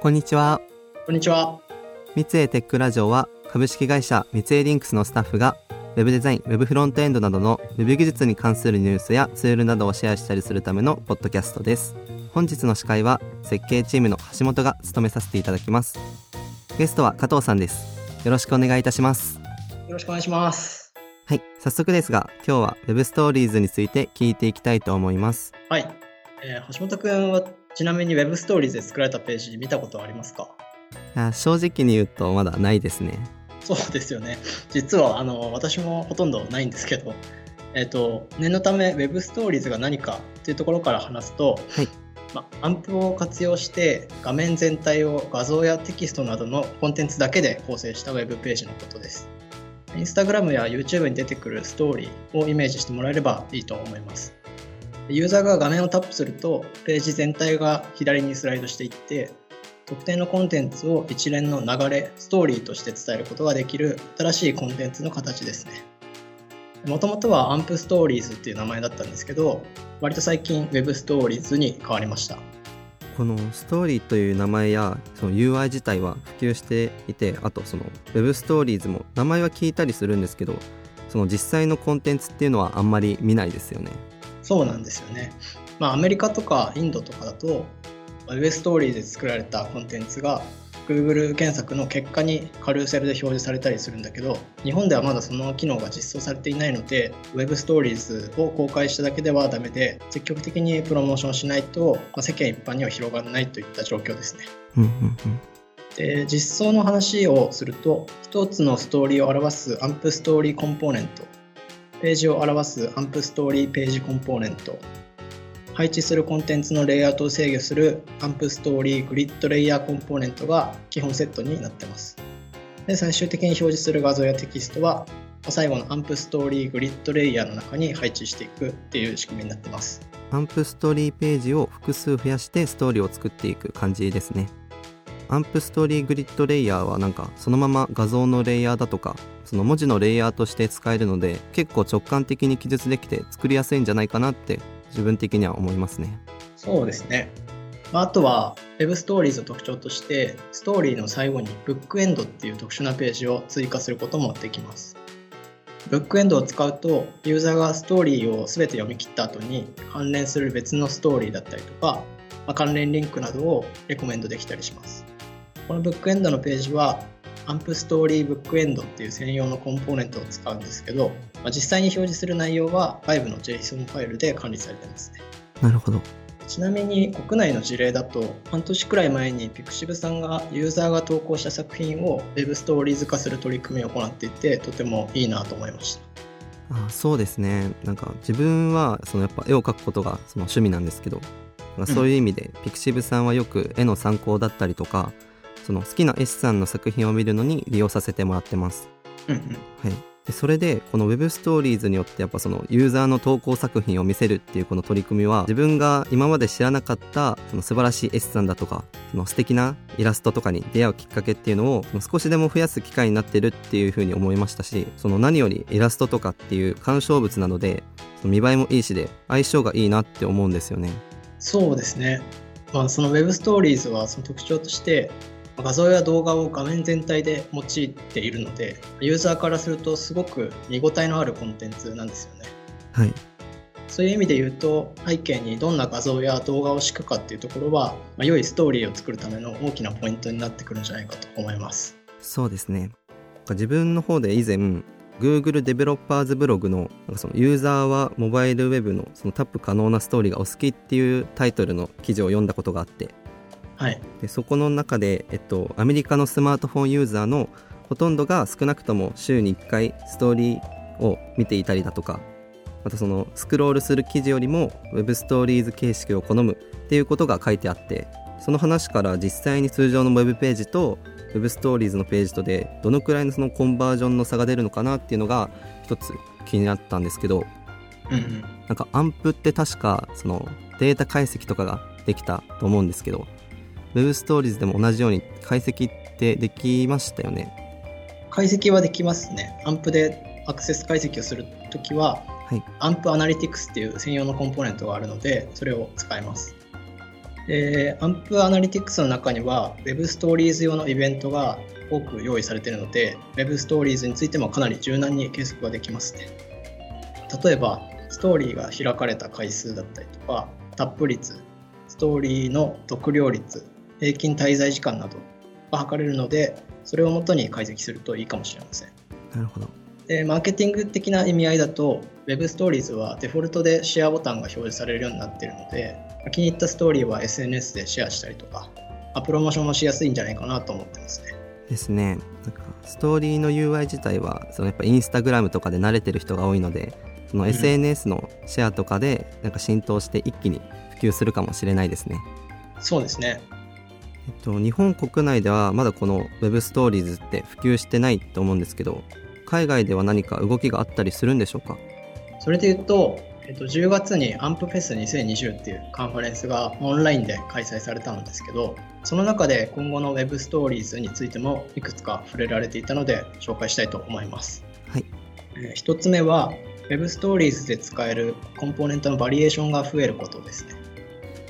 こんにちは。こんにちは。三井テックラジオは株式会社三井リンクスのスタッフが Web デザイン、Web フロントエンドなどの Web 技術に関するニュースやツールなどをシェアしたりするためのポッドキャストです。本日の司会は設計チームの橋本が務めさせていただきます。ゲストは加藤さんです。よろしくお願いいたします。よろしくお願いします。はい、早速ですが、今日は Web ストーリーズについて聞いていきたいと思います。はい。えー、橋本くんはちなみに Web ストーリーズで作られたページ見たことはありますか？いや正直に言うとまだないですね。そうですよね。実はあの私もほとんどないんですけど、えっ、ー、と念のため Web ストーリーズが何かっていうところから話すと、はい、まあ、アンプを活用して画面全体を画像やテキストなどのコンテンツだけで構成した Web ページのことです。インスタグラムや YouTube に出てくるストーリーをイメージしてもらえればいいと思います。ユーザーが画面をタップするとページ全体が左にスライドしていって特定のコンテンツを一連の流れ、ストーリーとして伝えることができる新しいコンテンツの形ですね。もともとは AMP Stories っていう名前だったんですけど、割と最近 Web Stories に変わりました。このストーリーという名前やその UI 自体は普及していてあとその Web ストーリーズも名前は聞いたりするんですけどその実際のコンテンツっていうのはあんまり見ないですよねそうなんですよねまあアメリカとかインドとかだと Web ストーリーで作られたコンテンツが Google 検索の結果にカルーセルで表示されたりするんだけど日本ではまだその機能が実装されていないので Web ストーリーズを公開しただけではダメで積極的にプロモーションしないと、まあ、世間一般には広がらないといった状況ですね。で実装の話をすると一つのストーリーを表す AMP ストーリーコンポーネントページを表す AMP ストーリーページコンポーネント配置するコンテンツのレイアウトを制御する AMP ストーリーグリッドレイヤーコンポーネントが基本セットになってます。で最終的に表示する画像やテキストは最後の AMP ストーリーグリッドレイヤーの中に配置していくっていう仕組みになってます。AMP ストーリーページを複数増やしてストーリーを作っていく感じですね。AMP ストーリーグリッドレイヤーはなんかそのまま画像のレイヤーだとかその文字のレイヤーとして使えるので結構直感的に記述できて作りやすいんじゃないかなって自分的には思いますね。そうですね。まあ、あとは Web ストーリーズの特徴としてストーリーの最後にブックエンドっていう特殊なページを追加することもできます。ブックエンドを使うとユーザーがストーリーを全て読み切った後に関連する別のストーリーだったりとか、まあ、関連リンクなどをレコメンドできたりします。このブックエンドのページは AMP ストーリーブックエンドっていう専用のコンポーネントを使うんですけど、まあ、実際に表示する内容は外部の JSON ファイルで管理されてますね。なるほど。ちなみに国内の事例だと半年くらい前にピクシブさんがユーザーが投稿した作品を Web ストーリーズ化する取り組みを行っていてとてもいいなと思いましたあそうですねなんか自分はそのやっぱ絵を描くことがその趣味なんですけどそういう意味で、ピクシブさんはよく絵の参考だったりとかその好きな絵師さんの作品を見るのに利用させてもらってます。うんうん、はいでそれでこの Web ストーリーズによってやっぱそのユーザーの投稿作品を見せるっていうこの取り組みは自分が今まで知らなかったその素晴らしい絵師さんだとかその素敵なイラストとかに出会うきっかけっていうのを少しでも増やす機会になってるっていうふうに思いましたしその何よりイラストとかっていう鑑賞物なので見栄えもいいしで相性がいいなって思うんですよね。そうですねまあ、その Web ストーリーズはその特徴として画像や動画を画面全体で用いているのでユーザーからするとすごく見応えのあるコンテンツなんですよね。はい、そういう意味で言うと背景にどんな画像や動画を敷くかっていうところは、まあ、良いストーリーを作るための大きなポイントになってくるんじゃないかと思います。そうですね自分の方で以前 Google デベロッパーズブログのなんかそのユーザーはモバイルウェブのそのタップ可能なストーリーがお好きっていうタイトルの記事を読んだことがあってはい、でそこの中で、えっと、アメリカのスマートフォンユーザーのほとんどが少なくとも週に1回ストーリーを見ていたりだとかまたそのスクロールする記事よりも Web ストーリーズ形式を好むっていうことが書いてあってその話から実際に通常の Web ページと Web ストーリーズのページとでどのくらいのそのコンバージョンの差が出るのかなっていうのが一つ気になったんですけど、うんうん、なんかアンプって確かそのデータ解析とかができたと思うんですけど Web ストーリーズでも同じように解析ってできましたよね？解析はできますね。アンプでアクセス解析をするときは、はい、アンプアナリティクスっていう専用のコンポーネントがあるので、それを使います。で、アンプアナリティクスの中には Web ストーリーズ用のイベントが多く用意されているので Web ストーリーズについてもかなり柔軟に計測ができますね。例えばストーリーが開かれた回数だったりとかタップ率ストーリーの読量率平均滞在時間などが測れるのでそれをもとに解析するといいかもしれません。なるほどでマーケティング的な意味合いだと Web ストーリーズはデフォルトでシェアボタンが表示されるようになっているので気に入ったストーリーは SNS でシェアしたりとかプロモーションもしやすいんじゃないかなと思ってますね。ですねなんかストーリーの UI 自体はそのやっぱインスタグラムとかで慣れてる人が多いのでその SNS のシェアとかでなんか浸透して一気に普及するかもしれないですね。そうですねえっと、日本国内ではまだこの Web ストーリーズって普及してないと思うんですけど海外では何か動きがあったりするんでしょうか？それで言うと、えっと、10月に AMPFest2020 っていうカンファレンスがオンラインで開催されたんですけどその中で今後の Web ストーリーズについてもいくつか触れられていたので紹介したいと思います。はい、えー1つ目は Web ストーリーズで使えるコンポーネントのバリエーションが増えることですね。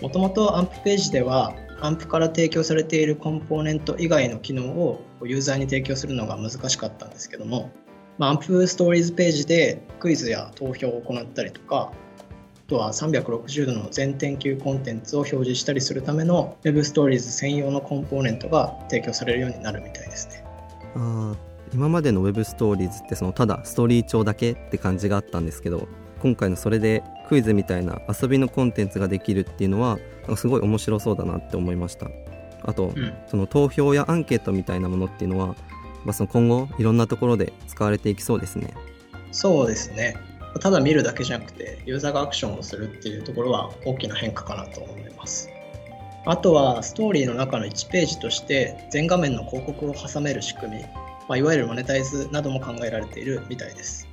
もともと AMP ページでは AMP から提供されているコンポーネント以外の機能をユーザーに提供するのが難しかったんですけども、まあ、AMP ストーリーズページでクイズや投票を行ったりとかあとは360度の全点級コンテンツを表示したりするための Web ストーリーズ専用のコンポーネントが提供されるようになるみたいですね。あ今までの Web ストーリーズってそのただストーリー帳だけって感じがあったんですけど今回のそれでクイズみたいな遊びのコンテンツができるっていうのはすごい面白そうだなって思いましたあと、うんその投票やアンケートみたいなものっていうのは、まあ、その今後いろんなところで使われていきそうですねそうですね。ただ見るだけじゃなくて、ユーザーがアクションをするっていうところは大きな変化かなと思います。あとは、ストーリーの中の1ページとして、全画面の広告を挟める仕組み、まあ、いわゆるマネタイズなども考えられているみたいです。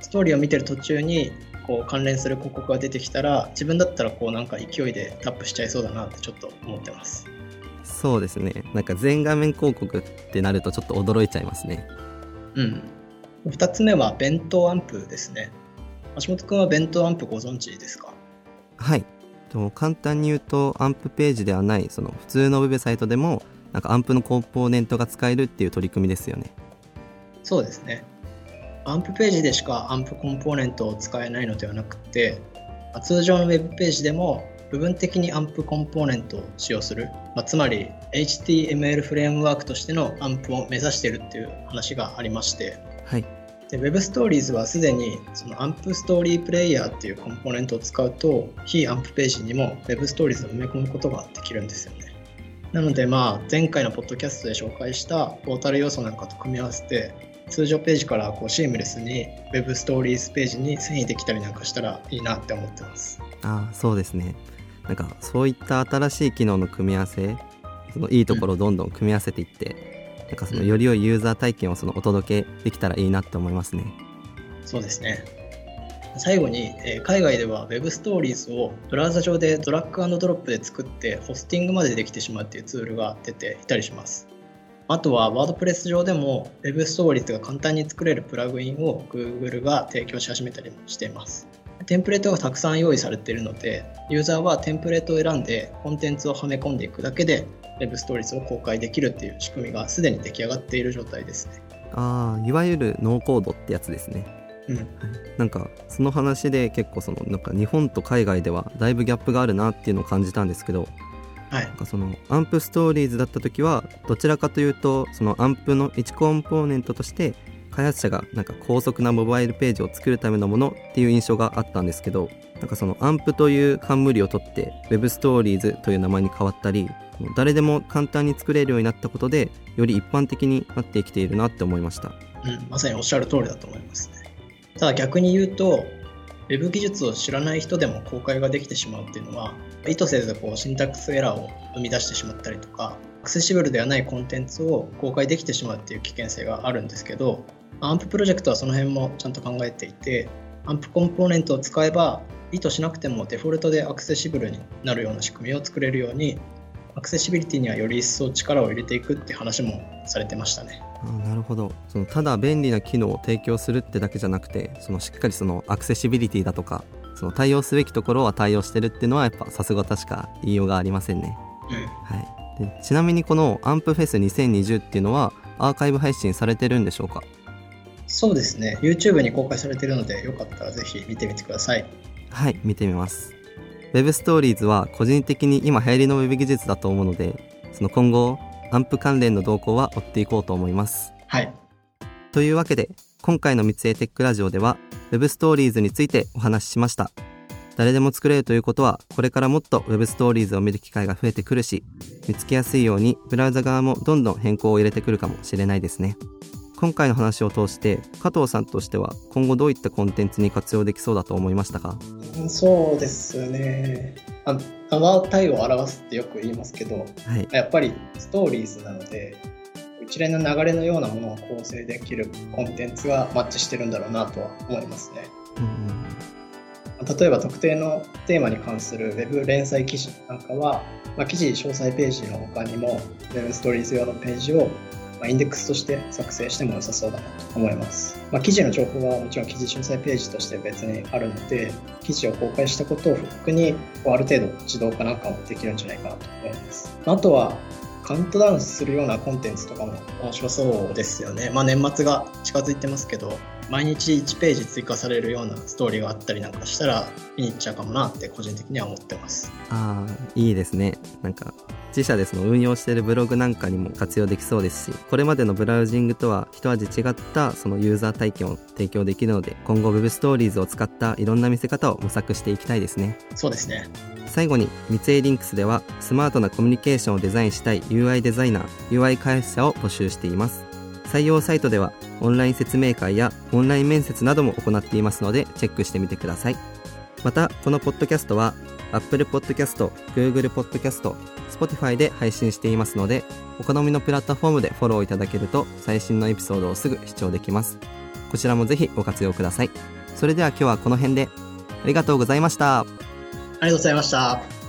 ストーリーを見てる途中に、こう関連する広告が出てきたら、自分だったらこうなんか勢いでタップしちゃいそうだなってちょっと思ってます。そうですねなんか全画面広告ってなるとちょっと驚いちゃいますねうん。2つ目は弁当アンプですね。橋本くんは弁当アンプご存知ですか？はいと簡単に言うとアンプページではないその普通のウェブサイトでもなんかアンプのコンポーネントが使えるっていう取り組みですよねそうですね。アンプページでしかアンプコンポーネントを使えないのではなくて、まあ通常のウェブページでも部分的にアンプコンポーネントを使用する、まあつまり HTML フレームワークとしてのアンプを目指しているっていう話がありまして、はい。で Web ストーリーズはすでにそのアンプストーリープレイヤーっていうコンポーネントを使うと非アンプページにも Web ストーリーズを埋め込むことができるんですよね。なのでまあ前回のポッドキャストで紹介したポータル要素なんかと組み合わせて通常ページからこうシームレスに Web ストーリーズページに遷移できたりなんかしたらいいなって思ってます。ああそうですねなんかそういった新しい機能の組み合わせそのいいところをどんどん組み合わせていって、なんかそのより良いユーザー体験をそのお届けできたらいいなって思いますねそうですね。最後に、えー海外では Web ストーリーズをブラウザ上でドラッグアンドドロップで作ってホスティングまでできてしまうっていうツールが出ていたりします。あとはワードプレス上でも Web ストーリーズが簡単に作れるプラグインを Google が提供し始めたりもしています。テンプレートがたくさん用意されているので、ユーザーはテンプレートを選んでコンテンツをはめ込んでいくだけで Web ストーリーズを公開できるっていう仕組みがすでに出来上がっている状態ですね。ああいわゆるノーコードってやつですねうん、なんかその話で結構そのなんか日本と海外ではだいぶギャップがあるなっていうのを感じたんですけどはいなん。かそのアンプストーリーズだった時はどちらかというとそのアンプの1コンポーネントとして開発者がなんか高速なモバイルページを作るためのものっていう印象があったんですけどなんかそのアンプという冠を取って Web ストーリーズという名前に変わったり誰でも簡単に作れるようになったことでより一般的になってきているなって思いましたうん、まさにおっしゃる通りだと思いますね。ただ逆に言うと、Web 技術を知らない人でも公開ができてしまうっていうのは、意図せずこうシンタックスエラーを生み出してしまったりとか、アクセシブルではないコンテンツを公開できてしまうっていう危険性があるんですけど、AMP プロジェクトはその辺もちゃんと考えていて、AMP コンポーネントを使えば、意図しなくてもデフォルトでアクセシブルになるような仕組みを作れるように、アクセシビリティにはより一層力を入れていくって話もされてましたね。なるほど。そのただ便利な機能を提供するってだけじゃなくてそのしっかりそのアクセシビリティだとかその対応すべきところは対応してるっていうのはやっぱさすが確か言いようがありませんね。うん。はい、でちなみにこのアンプフェス2020っていうのはアーカイブ配信されてるんでしょうか？そうですね。YouTube に公開されてるのでよかったらぜひ見てみてください。はい見てみます。Web ストーリーズは個人的に今流行りの Web 技術だと思うのでその今後アンプ関連の動向は追っていこうと思います。はい。というわけで今回の三井テックラジオでは Web ストーリーズについてお話ししました。誰でも作れるということはこれからもっと Web ストーリーズを見る機会が増えてくるし見つけやすいようにブラウザ側もどんどん変更を入れてくるかもしれないですね。今回の話を通して加藤さんとしては今後どういったコンテンツに活用できそうだと思いましたか？そうですねあ生体を表すってよく言いますけどはい。やっぱりストーリーズなので一連の流れのようなものを構成できるコンテンツがマッチしてるんだろうなとは思いますね。うん例えば特定のテーマに関する Web 連載記事なんかは、まあ、記事詳細ページの他にも Web ストーリーズ用のページを、まあ、インデックスとして作成しても良さそうだなと思います。まあ、記事の情報はもちろん記事詳細ページとして別にあるので、記事を公開したことをフックにある程度自動化なんかもできるんじゃないかなと思います。あとはカウントダウンするようなコンテンツとかも面白そうですよね。まあ、年末が近づいてますけど、毎日1ページ追加されるようなストーリーがあったりなんかしたら見に行っちゃうかもなって個人的には思ってます。ああいいですねなんか自社でその運用しているブログなんかにも活用できそうですしこれまでのブラウジングとは一味違ったそのユーザー体験を提供できるので今後 Web ストーリーズを使ったいろんな見せ方を模索していきたいですねそうですね。最後に三井リンクスではスマートなコミュニケーションをデザインしたい UI デザイナー UI 開発者を募集しています採用サイトではオンライン説明会やオンライン面接なども行っていますのでチェックしてみてください。またこのポッドキャストは Apple Podcast、Google Podcast、Spotify で配信していますのでお好みのプラットフォームでフォローいただけると最新のエピソードをすぐ視聴できます。こちらもぜひご活用ください。それでは今日はこの辺でありがとうございました。ありがとうございました。